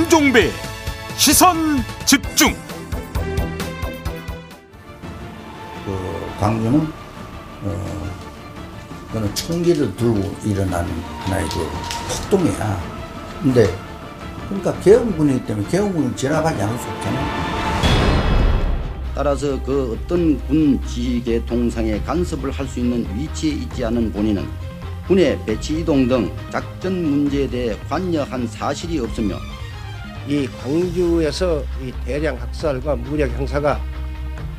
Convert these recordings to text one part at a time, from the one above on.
김종배 시선 집중. 그 광주는 어 그는 총기를 들고 일어나는 하나의 그 폭동이야. 근데 그러니까 개헌군이기 때문에 개헌군을 진압하지 않을 수 없잖아. 따라서 그 어떤 군 지휘계 동상에 간섭을 할 수 있는 위치에 있지 않은 본인은 군의 배치 이동 등 작전 문제에 대해 관여한 사실이 없으며 이 광주에서 이 대량 학살과 무력 형사가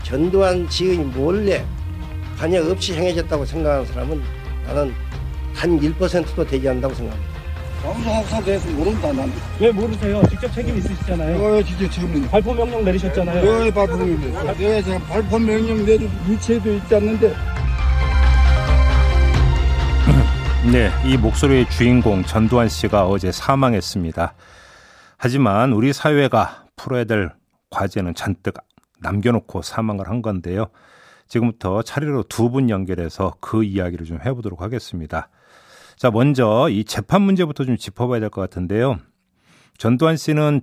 전두환 지의 몰래 관여 없이 행해졌다고 생각하는 사람은 나는 단 1%도 되지 않는다고 생각합니다. 방송학사 대해서 모른다 난. 왜 모르세요? 직접 책임 있으시잖아요. 어 진짜 지금 발포 명령 내리셨잖아요. 왜 발포 명령? 내가 지금 발포 명령 내릴 위치에도 있지 않는데 네, 이 목소리의 주인공 전두환 씨가 어제 사망했습니다. 하지만 우리 사회가 풀어야 될 과제는 잔뜩 남겨놓고 사망을 한 건데요. 지금부터 차례로 두 분 연결해서 그 이야기를 좀 해보도록 하겠습니다. 자, 먼저 이 재판 문제부터 좀 짚어봐야 될 것 같은데요. 전두환 씨는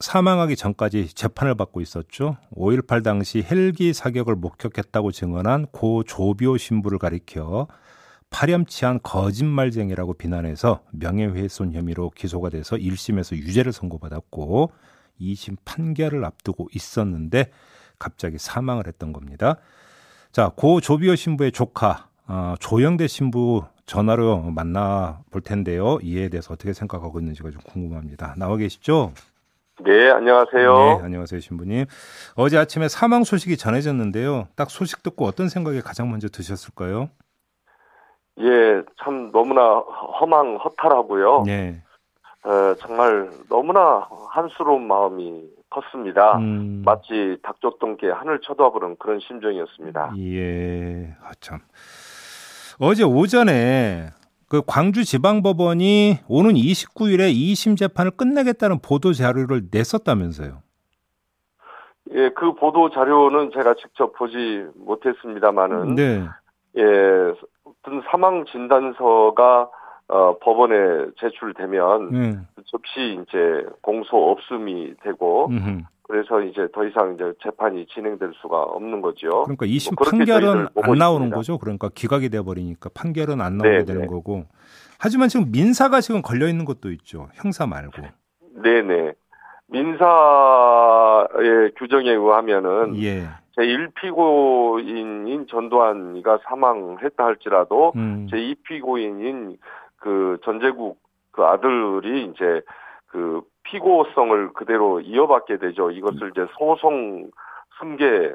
사망하기 전까지 재판을 받고 있었죠. 5.18 당시 헬기 사격을 목격했다고 증언한 고 조비오 신부를 가리켜 파렴치한 거짓말쟁이라고 비난해서 명예훼손 혐의로 기소가 돼서 1심에서 유죄를 선고받았고 2심 판결을 앞두고 있었는데 갑자기 사망을 했던 겁니다. 자, 고 조비오 신부의 조카 어, 조영대 신부 전화로 만나 볼 텐데요. 이에 대해서 어떻게 생각하고 있는지가 좀 궁금합니다. 나와 계시죠? 네, 안녕하세요. 네, 안녕하세요, 신부님. 어제 아침에 사망 소식이 전해졌는데요. 딱 소식 듣고 어떤 생각이 가장 먼저 드셨을까요? 예, 참 너무나 허망 허탈하고요. 네. 어, 정말 너무나 한스러운 마음이 컸습니다. 음, 마치 닥쳤던 게 하늘 쳐다보는 그런 심정이었습니다. 예, 아, 참. 어제 오전에 그 광주지방법원이 오는 29일에 2심 재판을 끝내겠다는 보도 자료를 냈었다면서요. 예, 그 보도 자료는 제가 직접 보지 못했습니다만은 네. 예, 어떤 사망 진단서가 어, 법원에 제출되면 네. 즉시 이제 공소 없음이 되고 음흠. 그래서 이제 더 이상 이제 재판이 진행될 수가 없는 거죠. 그러니까 2심 뭐 판결은 안 나오는 있습니다. 거죠. 그러니까 기각이 돼 버리니까 판결은 안 나오게 네, 되는 네. 거고. 하지만 지금 민사가 지금 걸려 있는 것도 있죠. 형사 말고. 네 네. 민사의 규정에 의하면은 예. 제1피고인인 전두환이가 사망했다 할지라도 음. 제2피고인인 그 전제국 그 아들이 이제 그 피고성을 그대로 이어받게 되죠. 이것을 이제 소송 승계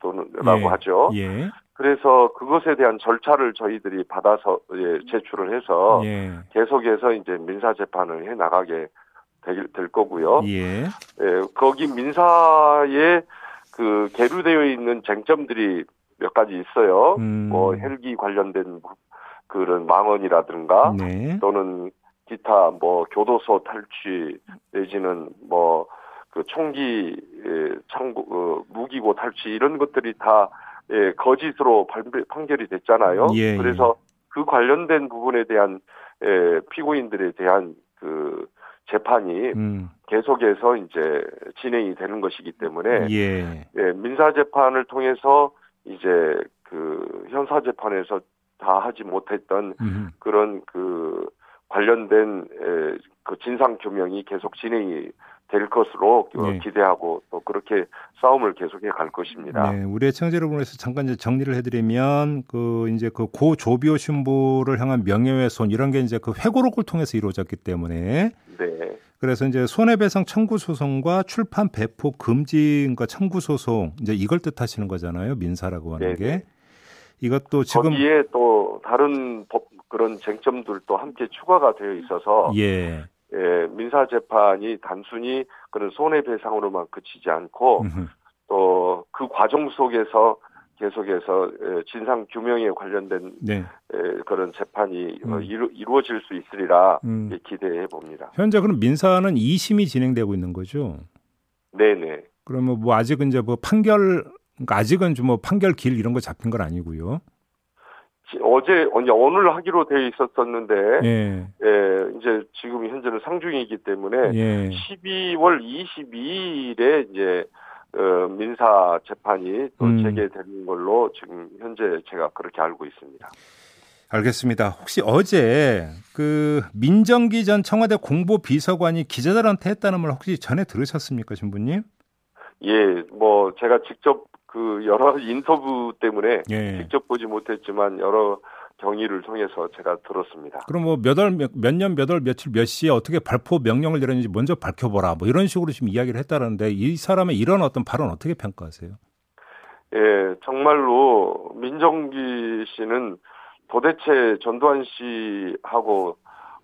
또는라고 예. 하죠. 예. 그래서 그것에 대한 절차를 저희들이 받아서 예, 제출을 해서 예. 계속해서 이제 민사 재판을 해 나가게 될, 될 거고요. 예. 예, 거기 민사에 그 계류되어 있는 쟁점들이 몇 가지 있어요. 음. 뭐 헬기 관련된 그런 망언이라든가 네. 또는 기타 뭐 교도소 탈취 내지는 뭐 그 총기 예, 창고 어, 무기고 탈취 이런 것들이 다 예, 거짓으로 판결- 판결이 됐잖아요. 예, 그래서 그 관련된 부분에 대한 예, 피고인들에 대한 그 재판이 음. 계속해서 이제 진행이 되는 것이기 때문에 예. 예, 민사 재판을 통해서 이제 그 형사 재판에서 다 하지 못했던 음. 그런 그 관련된 에, 그 진상 규명이 계속 진행이 될 것으로 어, 네. 기대하고 또 그렇게 싸움을 계속해 갈 것입니다. 네, 우리 애청자 여러분에서 잠깐 이제 정리를 해드리면 그 이제 그 고 조비오 신부를 향한 명예훼손 이런 게 이제 그 회고록을 통해서 이루어졌기 때문에 네. 그래서 이제 손해배상 청구 소송과 출판 배포 금지인가 청구 소송 이제 이걸 뜻하시는 거잖아요 민사라고 하는 네네. 게 이것도 지금 거기에 또 다른 법 그런 쟁점들도 함께 추가가 되어 있어서 예 예, 민사 재판이 단순히 그런 손해배상으로만 그치지 않고. 또 그 과정 속에서 계속해서 에, 진상 규명에 관련된 네 에, 그런 재판이 어, 음. 이루, 이루 어질 수 있으리라 음. 예, 기대해 봅니다. 현재 그럼 민사는 2심이 진행되고 있는 거죠 네네. 그러면 뭐 아직은 이제 뭐 판결 그러니까 아직은 좀 뭐 판결 길 이런 거 잡힌 건 아니고요 지- 어제 이제 오늘 하기로 되어 있었었는데 예. 예, 이제 지금 현재는 상중이기 때문에 예. 12월 22일에 이제 어, 민사 재판이 또 음. 재개되는 걸로 지금 현재 제가 그렇게 알고 있습니다. 알겠습니다. 혹시 어제 그 민정기 전 청와대 공보 비서관이 기자들한테 했다는 말 혹시 전에 들으셨습니까, 신부님? 예, 뭐 제가 직접 그 여러 인터뷰 때문에 예. 직접 보지 못했지만 여러 경위를 통해서 제가 들었습니다. 그럼 뭐 몇 월 몇 년 몇 월 며칠 몇 시에 어떻게 발포 명령을 내렸는지 먼저 밝혀보라 뭐 이런 식으로 지금 이야기를 했다는데 이 사람의 이런 어떤 발언 어떻게 평가하세요? 예, 정말로 민정기 씨는 도대체 전두환 씨하고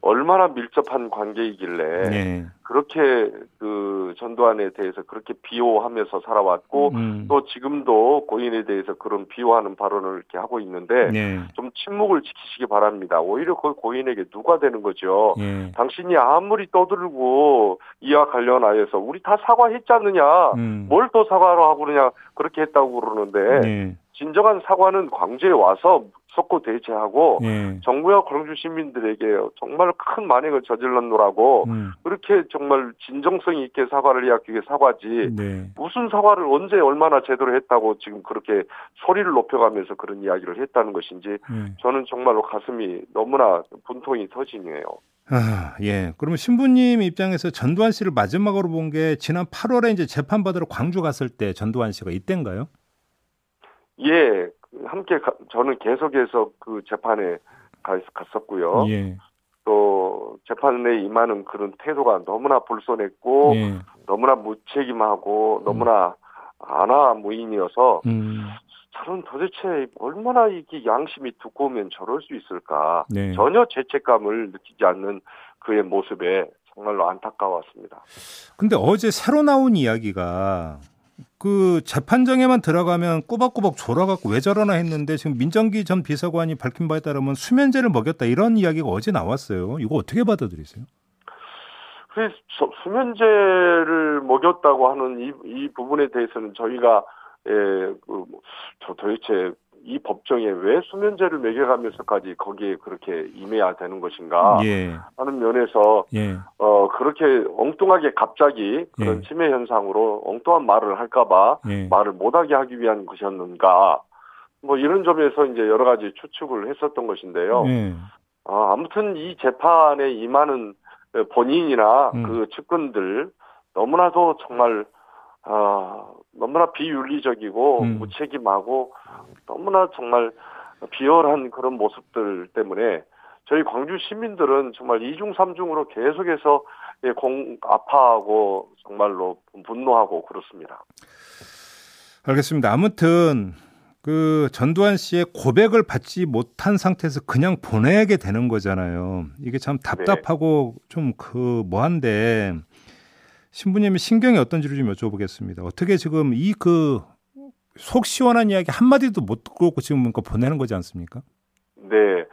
얼마나 밀접한 관계이길래 네. 그렇게 그 전두환에 대해서 그렇게 비호하면서 살아왔고 음. 또 지금도 고인에 대해서 그런 비호하는 발언을 이렇게 하고 있는데 네. 좀 침묵을 지키시기 바랍니다. 오히려 그 고인에게 누가 되는 거죠. 예. 당신이 아무리 떠들고 이와 관련하여서 우리 다 사과했지 않느냐. 음. 뭘또 사과로 하고 그러냐 그렇게 했다고 그러는데 네. 진정한 사과는 광주에 와서 석고 대체하고 예. 정부와 광주 시민들에게 정말 큰 만행을 저질렀노라고 음. 그렇게 정말 진정성 있게 사과를 해야 그게 사과지 네. 무슨 사과를 언제 얼마나 제대로 했다고 지금 그렇게 소리를 높여가면서 그런 이야기를 했다는 것인지 예. 저는 정말로 가슴이 너무나 분통이 터지네요. 아, 예. 그러면 신부님 입장에서 전두환 씨를 마지막으로 본 게 지난 8월에 이제 재판 받으러 광주 갔을 때 전두환 씨가 이때인가요? 예, 함께 가- 저는 계속해서 그 재판에 가- 갔었고요. 예. 또 재판에 임하는 그런 태도가 너무나 불손했고 예. 너무나 무책임하고 너무나 아나무인이어서 음. 저는 도대체 얼마나 이게 양심이 두꺼우면 저럴 수 있을까 네. 전혀 죄책감을 느끼지 않는 그의 모습에 정말로 안타까웠습니다. 근데 어제 새로 나온 이야기가 그 재판정에만 들어가면 꼬박꼬박 졸아갖고 왜 저러나 했는데 지금 민정기 전 비서관이 밝힌 바에 따르면 수면제를 먹였다 이런 이야기가 어제 나왔어요. 이거 어떻게 받아들이세요? 수면제를 먹였다고 하는 이, 이 부분에 대해서는 저희가 예, 그, 저 도대체 이 법정에 왜 수면제를 먹여가면서까지 거기에 그렇게 임해야 되는 것인가 예. 하는 면에서 예. 어 그렇게 엉뚱하게 갑자기 그런 예. 치매 현상으로 엉뚱한 말을 할까봐 예. 말을 못하게 하기 위한 것이었는가 뭐 이런 점에서 이제 여러 가지 추측을 했었던 것인데요. 예. 아, 아무튼 이 재판에 임하는 본인이나 음. 그 측근들 너무나도 정말 아, 너무나 비윤리적이고 음. 무책임하고 너무나 정말 비열한 그런 모습들 때문에 저희 광주 시민들은 정말 이중 삼중으로 계속해서 예, 공 아파하고 정말로 분노하고 그렇습니다. 알겠습니다. 아무튼 그 전두환 씨의 고백을 받지 못한 상태에서 그냥 보내게 되는 거잖아요. 이게 참 답답하고 좀그 뭐한데 신부님의 신경이 어떤지를 좀 여쭤보겠습니다. 어떻게 지금 이 그 속 시원한 이야기 한 마디도 못 듣고 지금 뭔가 보내는 거지 않습니까? 네.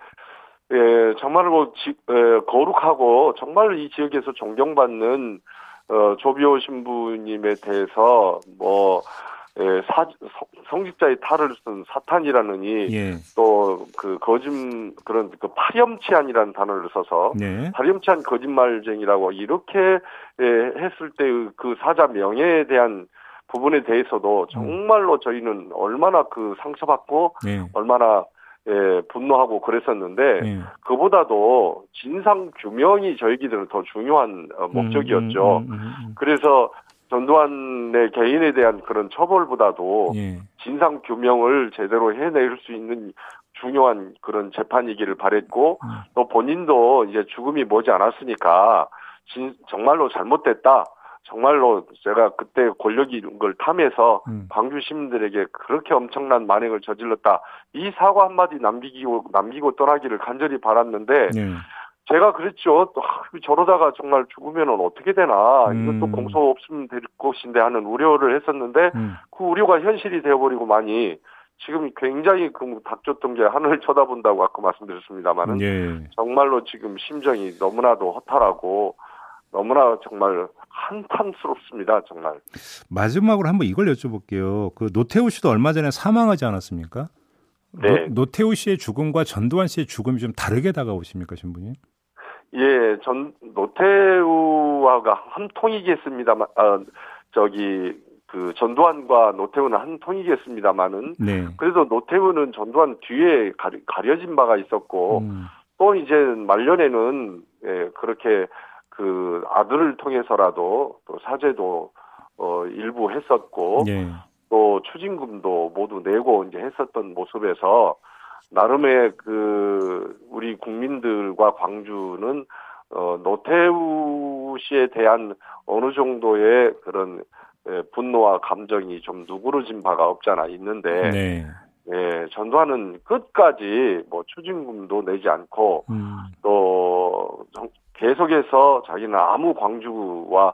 예, 정말 뭐, 지, 에, 거룩하고, 정말 이 지역에서 존경받는, 어, 조비오 신부님에 대해서, 뭐, 예, 사, 성- 성직자의 탈을 쓴 사탄이라느니, 예. 또, 그, 거짓, 그런, 그, 파렴치한이라는 단어를 써서, 네. 파렴치한 거짓말쟁이라고, 이렇게, 예, 했을 때 그 사자 명예에 대한 부분에 대해서도 정말로 저희는 얼마나 그 상처받고, 네. 얼마나 예, 분노하고 그랬었는데 네. 그보다도 진상 규명이 저희들은 더 중요한 어, 목적이었죠. 음, 음, 음, 음. 그래서 전두환의 개인에 대한 그런 처벌보다도 예. 진상 규명을 제대로 해낼 수 있는 중요한 그런 재판이기를 바랬고 음. 또 본인도 이제 죽음이 머지 않았으니까 진, 정말로 잘못됐다. 정말로 제가 그때 권력이 걸 탐해서 음. 광주 시민들에게 그렇게 엄청난 만행을 저질렀다. 이 사과 한마디 남기고, 남기고 떠나기를 간절히 바랐는데, 예. 제가 그랬죠. 또, 아, 저러다가 정말 죽으면 어떻게 되나. 이것도 음. 공소 없으면 될 것인데 하는 우려를 했었는데, 음. 그 우려가 현실이 되어버리고 많이, 지금 굉장히 그 닥쳤던 게 하늘을 쳐다본다고 아까 말씀드렸습니다만은, 예. 정말로 지금 심정이 너무나도 허탈하고, 너무나 정말 한탄스럽습니다, 정말. 마지막으로 한번 이걸 여쭤볼게요. 그 노태우 씨도 얼마 전에 사망하지 않았습니까? 네. 노, 태우 씨의 죽음과 전두환 씨의 죽음이 좀 다르게 다가오십니까, 신부님? 예, 전 노태우와가 한 통이겠습니다만, 아, 저기 그 전두환과 노태우는 한 통이겠습니다만은 네. 그래도 노태우는 전두환 뒤에 가려, 가려진 바가 있었고 음, 또 이제 말년에는 예, 그렇게 그 아들을 통해서라도 또 사죄도 어 일부 했었고 예. 또 추징금도 모두 내고 이제 했었던 모습에서 나름의 그 우리 국민들과 광주는 어 노태우 씨에 대한 어느 정도의 그런 예, 분노와 감정이 좀 누그러진 바가 없잖아 있는데 네. 예, 전두환은 끝까지 뭐 추징금도 내지 않고 음, 또 정- 계속해서 자기는 아무 광주와 무-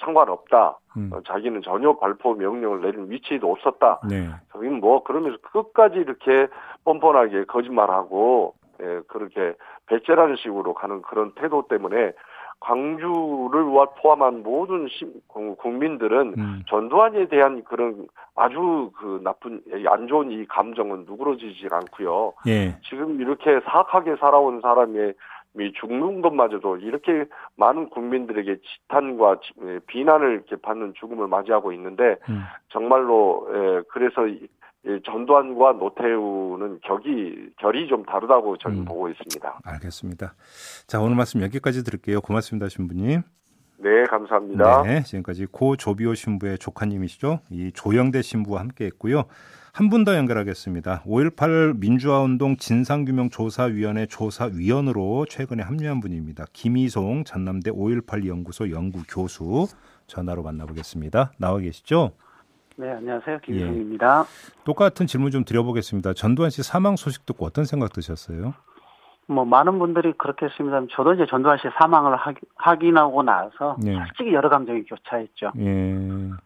상관없다. 음, 어, 자기는 전혀 발포 명령을 내린 위치도 없었다. 네. 저기는 뭐 그러면서 끝까지 이렇게 뻔뻔하게 거짓말하고 예, 그렇게 배째라는 식으로 가는 그런 태도 때문에 광주를 와- 포함한 모든 시, 국- 국민들은 음, 전두환에 대한 그런 아주 그 나쁜 안 좋은 이 감정은 누그러지지 않고요. 예. 지금 이렇게 사악하게 살아온 사람이 이 죽는 것마저도 이렇게 많은 국민들에게 지탄과 비난을 이렇게 받는 죽음을 맞이하고 있는데 음. 정말로 예, 그래서 이- 이 전두환과 노태우는 격이 결이 좀 다르다고 저는 음. 보고 있습니다. 알겠습니다. 자, 오늘 말씀 여기까지 드릴게요. 고맙습니다, 신부님. 네, 감사합니다. 네, 지금까지 고 조비오 신부의 조카님이시죠. 이 조영대 신부와 함께했고요. 한 분 더 연결하겠습니다. 5.18 민주화운동 진상규명조사위원회 조사위원으로 최근에 합류한 분입니다. 김희송 전남대 5.18 연구소 연구교수 전화로 만나보겠습니다. 나와 계시죠? 네, 안녕하세요. 김희성입니다. 똑같은 질문 좀 드려보겠습니다. 전두환 씨 사망 소식 듣고 어떤 생각 드셨어요? 뭐 많은 분들이 그렇게 했습니다. 저도 이제 전두환 씨 사망을 확- 확인하고 나서 네. 솔직히 여러 감정이 교차했죠. 예,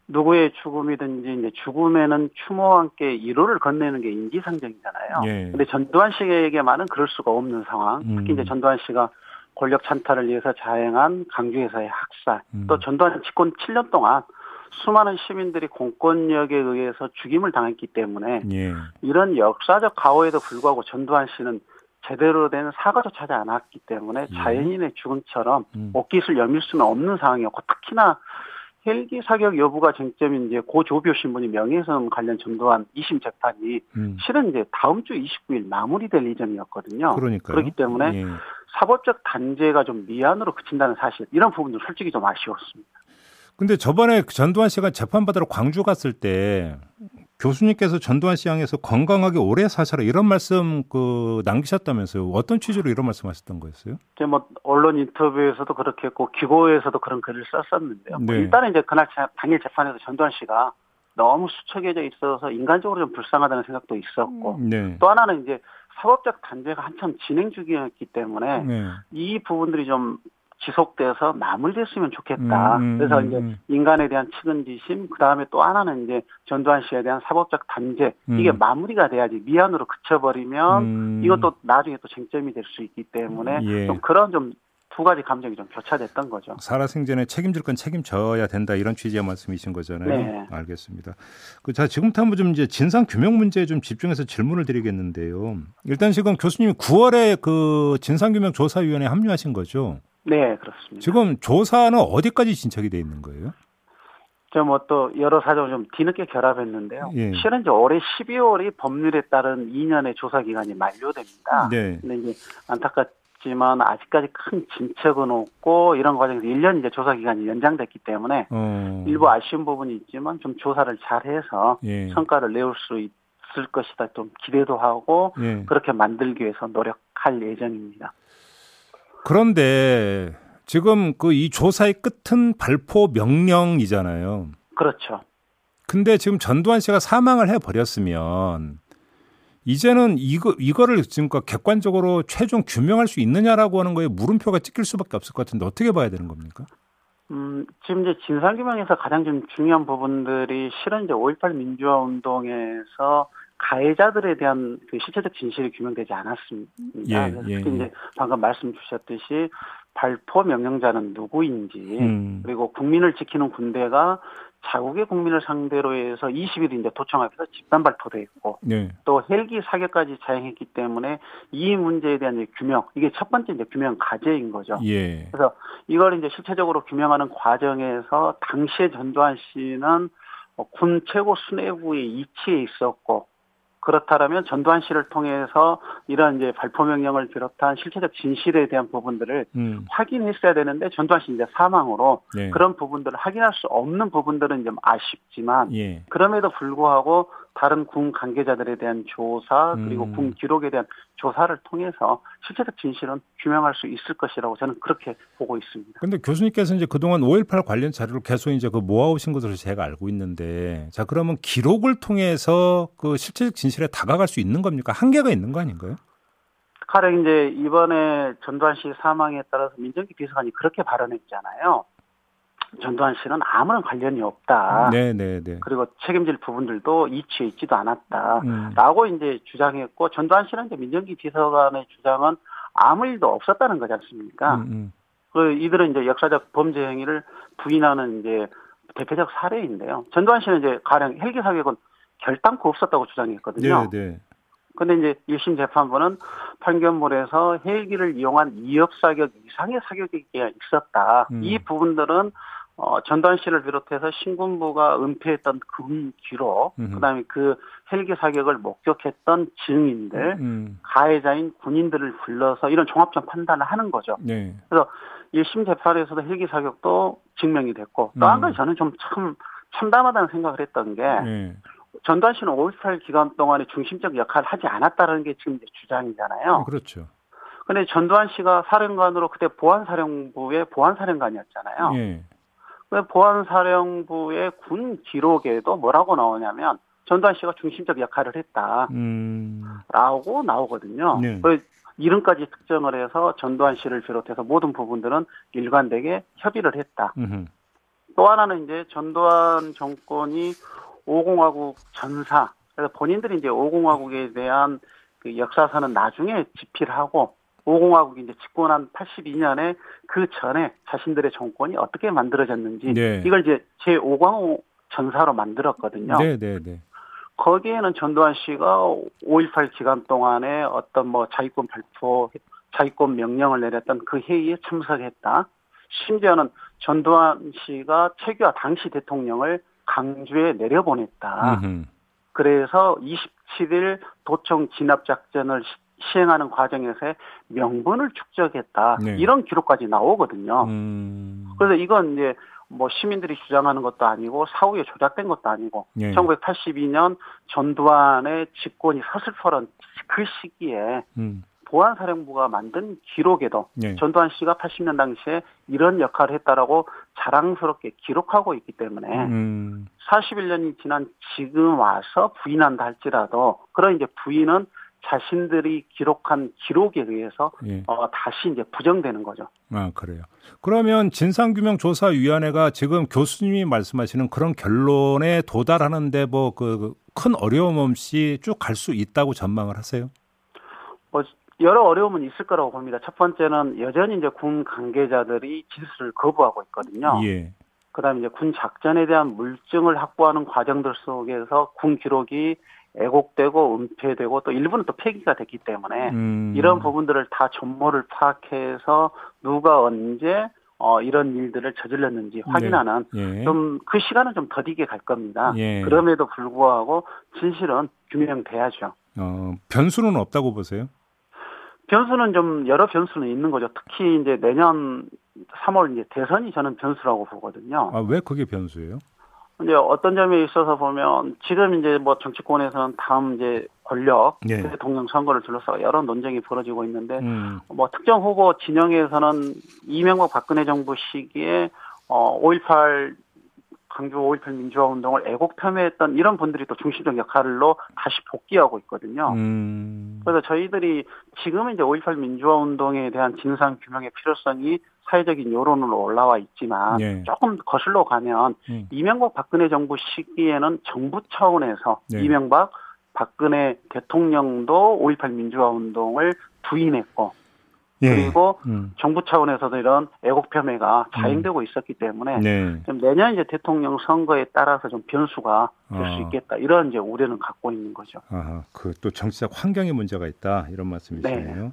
누구의 죽음이든지 이제 죽음에는 추모와 함께 이로를 건네는 게 인지상정이잖아요. 예. 근데 전두환 씨에게만은 그럴 수가 없는 상황. 음. 특히 이제 전두환 씨가 권력 찬탈을 위해서 자행한 강주에서의 학살, 음. 또 전두환 집권 7년 동안 수많은 시민들이 공권력에 의해서 죽임을 당했기 때문에 예, 이런 역사적 가오에도 불구하고 전두환 씨는 제대로 된 사과조차 하지 않았기 때문에 예. 자연인의 죽음처럼 음. 옷깃을 여밀 수는 없는 상황이었고 특히나 헬기 사격 여부가 쟁점인 이제 고 조비오 신분이 명예훼손 관련 전두환 2심 재판이 음. 실은 이제 다음 주 29일 마무리될 예정이었거든요. 그러니까요. 그렇기 때문에 예. 사법적 단죄가 좀 미안으로 그친다는 사실 이런 부분도 솔직히 좀 아쉬웠습니다. 근데 저번에 그 전두환 씨가 재판받으러 광주 갔을 때 교수님께서 전두환 씨 향해서 건강하게 오래 사셔라 이런 말씀 그 남기셨다면서요. 어떤 취지로 이런 말씀하셨던 거였어요? 이제 뭐 언론 인터뷰에서도 그렇게 했고 기고에서도 그런 글을 썼었는데요. 뭐 네. 일단은 이제 그날 재- 당일 재판에서 전두환 씨가 너무 수척해져 있어서 인간적으로 좀 불쌍하다는 생각도 있었고 네. 또 하나는 이제 사법적 단죄가 한참 진행 중이었기 때문에 네. 이 부분들이 좀 지속돼서 마무리됐으면 좋겠다. 음, 음, 그래서 음, 이제 음. 인간에 대한 측은지심, 그 다음에 또 하나는 이제 전두환 씨에 대한 사법적 단죄 이게 음. 마무리가 돼야지 미안으로 그쳐버리면 음. 이것도 나중에 또 쟁점이 될 수 있기 때문에 예. 좀 그런 좀 두 가지 감정이 좀 교차됐던 거죠. 살아생전에 책임질 건 책임져야 된다 이런 취지의 말씀이신 거잖아요. 네. 알겠습니다. 그 자 지금부터 한번 좀 이제 진상 규명 문제에 좀 집중해서 질문을 드리겠는데요. 일단 지금 교수님이 9월에 그 진상 규명 조사위원회에 합류하신 거죠. 네, 그렇습니다. 지금 조사는 어디까지 진척이 돼 있는 거예요? 저뭐또 여러 사정을 좀 뒤늦게 결합했는데요. 예. 실은 이제 올해 12월이 법률에 따른 2년의 조사 기간이 만료됩니다. 네. 근데 이제 안타깝지만 아직까지 큰 진척은 없고 이런 과정에서 1년 이제 조사 기간이 연장됐기 때문에 어. 일부 아쉬운 부분이 있지만 좀 조사를 잘해서 예. 성과를 내올 수 있을 것이다 좀 기대도 하고 예. 그렇게 만들기 위해서 노력할 예정입니다. 그런데 지금 그 이 조사의 끝은 발포 명령이잖아요. 그렇죠. 근데 지금 전두환 씨가 사망을 해 버렸으면 이제는 이거 이거를 지금까 객관적으로 최종 규명할 수 있느냐라고 하는 거에 물음표가 찍힐 수밖에 없을 것 같은데 어떻게 봐야 되는 겁니까? 음, 지금 이제 진상규명에서 가장 좀 중요한 부분들이 실은 이제 5.18 민주화 운동에서 가해자들에 대한 그 실체적 진실이 규명되지 않았습니다. 예, 그래서 예, 특히 예. 이제 방금 말씀 주셨듯이 발포 명령자는 누구인지 음. 그리고 국민을 지키는 군대가 자국의 국민을 상대로 해서 20일 이제 도청 앞에서 집단 발포도 했고 네. 또 헬기 사격까지 자행했기 때문에 이 문제에 대한 이제 규명 이게 첫 번째 이제 규명 과제인 거죠. 예. 그래서 이걸 이제 실체적으로 규명하는 과정에서 당시에 전두환 씨는 어, 군 최고 수뇌부의 이치에 있었고 그렇다면 전두환 씨를 통해서 이런 이제 발포 명령을 비롯한 실체적 진실에 대한 부분들을 음. 확인했어야 되는데 전두환 씨 이제 사망으로 네. 그런 부분들을 확인할 수 없는 부분들은 좀 아쉽지만 예. 그럼에도 불구하고 다른 군 관계자들에 대한 조사 그리고 음. 군 기록에 대한 조사를 통해서 실체적 진실은 규명할 수 있을 것이라고 저는 그렇게 보고 있습니다. 근데 교수님께서 이제 그동안 5.18 관련 자료를 계속 이제 그 모아오신 것으로 제가 알고 있는데 자 그러면 기록을 통해서 그 실체적 진실에 다가갈 수 있는 겁니까? 한계가 있는 거 아닌가요? 가령 이제 이번에 전두환 씨 사망에 따라서 민정기 비서관이 그렇게 발언했잖아요. 전두환 씨는 아무런 관련이 없다. 네, 네, 네. 그리고 책임질 부분들도 이치에 있지도 않았다. 음. 라고 이제 주장했고 전두환 씨는 이제 민정기 비서관의 주장은 아무 일도 없었다는 거지 않습니까? 음, 음. 그 이들은 이제 역사적 범죄 행위를 부인하는 이제 대표적 사례인데요. 전두환 씨는 이제 가령 헬기 사격은 결단코 없었다고 주장했거든요. 네, 네. 근데 이제 1심 재판부는 판결문에서 헬기를 이용한 이협 사격 이상의 사격이 있었다. 음. 이 부분들은 어, 전두환 씨를 비롯해서 신군부가 은폐했던 군 기록, 음흠. 그다음에 그 헬기 사격을 목격했던 증인들, 음. 가해자인 군인들을 불러서 이런 종합적 판단을 하는 거죠. 네. 1심 재판에서도 헬기 사격도 증명이 됐고 또한 음. 가지 저는 좀 참 참담하다는 생각을 했던 게 네. 전두환 씨는 5.18 기간 동안에 중심적 역할을 하지 않았다는 게 지금 주장이잖아요. 그렇죠. 근데 전두환 씨가 사령관으로 그때 보안사령부의 보안사령관이었잖아요. 예. 그 보안사령부의 군 기록에도 뭐라고 나오냐면 전두환 씨가 중심적 역할을 했다라고 음. 나오거든요. 네. 그 이름까지 특정을 해서 전두환 씨를 비롯해서 모든 부분들은 일관되게 협의를 했다. 음흠. 또 하나는 이제 전두환 정권이 5공화국 전사, 그래서 본인들이 이제 5공화국에 대한 그 역사서는 나중에 집필하고 5공화국이 이제 집권한 82년에 그 전에 자신들의 정권이 어떻게 만들어졌는지 네. 이걸 이제 제5광호 전사로 만들었거든요. 네, 네, 네. 거기에는 전두환 씨가 5.18 기간 동안에 어떤 뭐 자위권 발표, 자위권 명령을 내렸던 그 회의에 참석했다. 심지어는 전두환 씨가 최규하 당시 대통령을 강주에 내려보냈다. 음흠. 그래서 27일 도청 진압 작전을 시- 시행하는 과정에서의 명분을 축적했다. 네. 이런 기록까지 나오거든요. 음. 그래서 이건 이제 뭐 시민들이 주장하는 것도 아니고 사후에 조작된 것도 아니고 예. 1982년 전두환의 집권이 서슬퍼런 그 시기에 음. 보안사령부가 만든 기록에도 예. 전두환 씨가 80년 당시에 이런 역할을 했다라고 자랑스럽게 기록하고 있기 때문에 음. 41년이 지난 지금 와서 부인한다 할지라도 그런 이제 부인은 자신들이 기록한 기록에 의해서 예. 어, 다시 이제 부정되는 거죠. 아, 그래요. 그러면 진상규명조사위원회가 지금 교수님이 말씀하시는 그런 결론에 도달하는데 뭐 그 큰 어려움 없이 쭉 갈 수 있다고 전망을 하세요? 뭐 여러 어려움은 있을 거라고 봅니다. 첫 번째는 여전히 이제 군 관계자들이 진술을 거부하고 있거든요. 예. 그다음에 이제 군 작전에 대한 물증을 확보하는 과정들 속에서 군 기록이 애곡되고 은폐되고 또 일부는 또 폐기가 됐기 때문에 음. 이런 부분들을 다 전모를 파악해서 누가 언제 어, 이런 일들을 저질렀는지 확인하는 예. 좀그 시간은 좀 더디게 갈 겁니다. 예. 그럼에도 불구하고 진실은 규명돼야죠. 어, 변수는 없다고 보세요? 변수는 좀 여러 변수는 있는 거죠. 특히 이제 내년 3월 이제 대선이 저는 변수라고 보거든요. 아, 왜 그게 변수예요? 이제 어떤 점에 있어서 보면 지금 이제 뭐 정치권에서는 다음 이제 권력 예. 대통령 선거를 둘러싸고 여러 논쟁이 벌어지고 있는데 음. 뭐 특정 후보 진영에서는 이명박 박근혜 정부 시기에 어5.18 강주 5.18 민주화 운동을 애국 폄훼했던 이런 분들이 또 중심적 역할로 다시 복귀하고 있거든요. 음. 그래서 저희들이 지금은 이제 5.18 민주화 운동에 대한 진상 규명의 필요성이 사회적인 여론으로 올라와 있지만 예. 조금 거슬러 가면 음. 이명박 박근혜 정부 시기에는 정부 차원에서 네. 이명박 박근혜 대통령도 5.18 민주화 운동을 부인했고 예. 그리고 음. 정부 차원에서도 이런 애국 폄훼가 자행되고 있었기 때문에 네. 좀 내년 이제 대통령 선거에 따라서 좀 변수가 될수 아. 있겠다 이런 이제 우려는 갖고 있는 거죠. 아, 그 또 정치적 환경에 문제가 있다 이런 말씀이시네요. 네.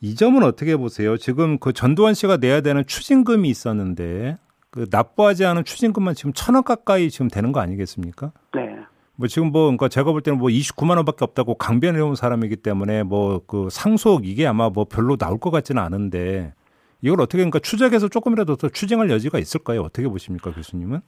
이 점은 어떻게 보세요? 지금 그 전두환 씨가 내야 되는 추징금이 있었는데 그 납부하지 않은 추징금만 지금 천 원 가까이 지금 되는 거 아니겠습니까? 네. 뭐 지금 뭐 그러니까 제가 볼 때는 뭐 29만 원밖에 없다고 강변해 온 사람이기 때문에 뭐 그 상속 이게 아마 뭐 별로 나올 것 같지는 않은데 이걸 어떻게 그러니까 추적해서 조금이라도 더 추징할 여지가 있을까요? 어떻게 보십니까, 교수님은?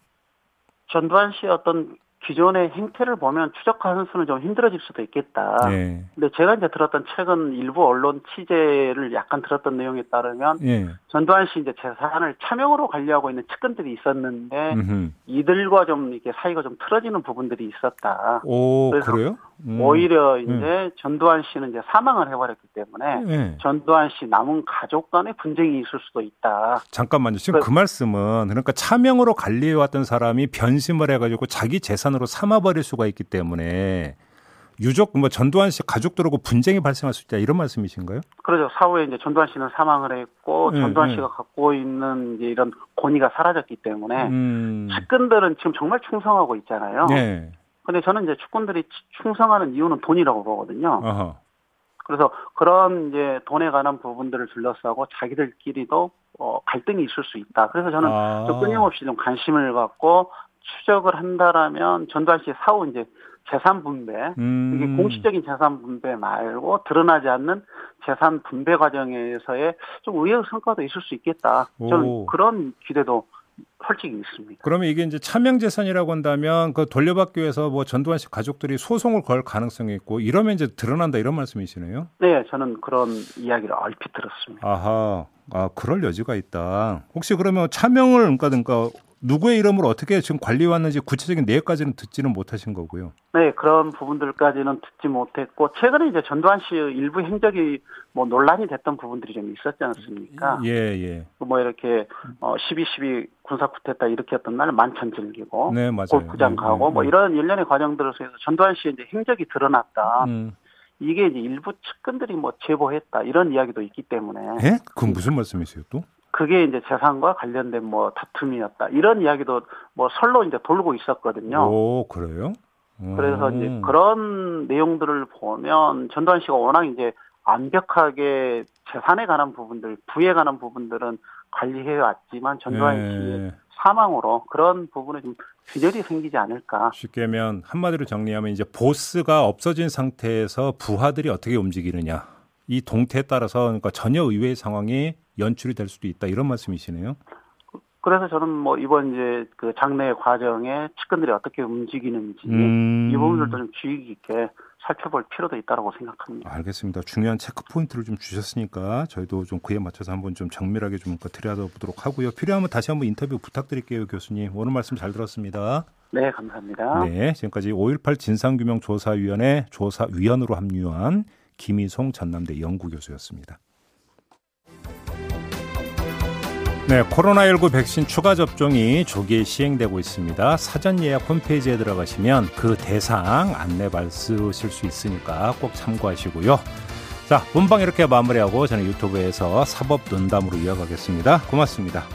전두환 씨의 어떤 기존의 행태를 보면 추적하는 수는 좀 힘들어질 수도 있겠다. 네. 근데 제가 이제 들었던 최근 일부 언론 취재를 약간 들었던 내용에 따르면 예. 전두환 씨 이제 재산을 차명으로 관리하고 있는 측근들이 있었는데 음흠. 이들과 좀 이렇게 사이가 좀 틀어지는 부분들이 있었다. 오, 그래서 그래요? 음. 오히려 이제 전두환 씨는 이제 사망을 해버렸기 때문에 예. 전두환 씨 남은 가족 간의 분쟁이 있을 수도 있다. 잠깐만요. 지금 그- 그 말씀은 그러니까 차명으로 관리해왔던 사람이 변심을 해가지고 자기 재산 으로 삼아버릴 수가 있기 때문에 유족 뭐 전두환 씨 가족들하고 분쟁이 발생할 수 있다 이런 말씀이신가요? 그러죠. 사후에 이제 전두환 씨는 사망을 했고 네, 전두환 네. 씨가 갖고 있는 이제 이런 권위가 사라졌기 때문에 음. 측근들은 지금 정말 충성하고 있잖아요. 네. 근데 저는 이제 측근들이 충성하는 이유는 돈이라고 보거든요. 어허. 그래서 그런 이제 돈에 관한 부분들을 둘러싸고 자기들끼리도 어, 갈등이 있을 수 있다. 그래서 저는 아. 좀 끊임없이 좀 관심을 갖고 추적을 한다라면 전두환 씨 사후 이제 재산 분배 음. 이게 공식적인 재산 분배 말고 드러나지 않는 재산 분배 과정에서의 좀 의외의 성과도 있을 수 있겠다. 저는 오. 그런 기대도 솔직히 있습니다. 그러면 이게 이제 차명 재산이라고 한다면 그 돌려받기 위해서 뭐 전두환 씨 가족들이 소송을 걸 가능성이 있고 이러면 이제 드러난다 이런 말씀이시네요. 네, 저는 그런 이야기를 얼핏 들었습니다. 아하. 아, 그럴 여지가 있다. 혹시 그러면 차명을 그러니까, 그러니까 누구의 이름으로 어떻게 지금 관리해 왔는지 구체적인 내역까지는 듣지는 못하신 거고요. 네, 그런 부분들까지는 듣지 못했고 최근에 이제 전두환 씨 일부 행적이 뭐 논란이 됐던 부분들이 좀 있었지 않습니까? 예, 예. 뭐 이렇게 어 12.12 군사 쿠데타 이렇게 했던 날 만찬 즐기고 네, 맞아요. 골프장 네, 가고 네, 뭐 네. 이런 일련의 과정들을 통해서 전두환 씨의 이제 행적이 드러났다. 음. 이게 이제 일부 측근들이 뭐 제보했다 이런 이야기도 있기 때문에 예? 그건 무슨 말씀이세요, 또? 그게 이제 재산과 관련된 뭐 다툼이었다 이런 이야기도 뭐 설로 이제 돌고 있었거든요. 오, 그래요? 그래서 음. 이제 그런 내용들을 보면 전두환 씨가 워낙 이제 완벽하게 재산에 관한 부분들, 부에 관한 부분들은 관리해 왔지만 전두환 씨의 네. 사망으로 그런 부분에 좀 균열이 생기지 않을까. 쉽게 하면 한마디로 정리하면 이제 보스가 없어진 상태에서 부하들이 어떻게 움직이느냐 이 동태에 따라서 그러니까 전혀 의외의 상황이 연출이 될 수도 있다 이런 말씀이시네요. 그래서 저는 뭐 이번 이제 그 장례 과정에 측근들이 어떻게 움직이는지 음. 이 부분들도 좀 주의 깊게 살펴볼 필요도 있다고 생각합니다. 알겠습니다. 중요한 체크 포인트를 좀 주셨으니까 저희도 좀 그에 맞춰서 한번 좀 정밀하게 좀 들여다보도록 하고요. 필요하면 다시 한번 인터뷰 부탁드릴게요, 교수님. 오늘 말씀 잘 들었습니다. 네, 감사합니다. 네, 지금까지 5.18 진상규명조사위원회 조사위원으로 합류한 김희송 전남대 연구교수였습니다. 네, 코로나19 백신 추가 접종이 조기에 시행되고 있습니다. 사전 예약 홈페이지에 들어가시면 그 대상 안내 받으실 수 있으니까 꼭 참고하시고요. 자, 본방 이렇게 마무리하고 저는 유튜브에서 사법 논담으로 이어가겠습니다. 고맙습니다.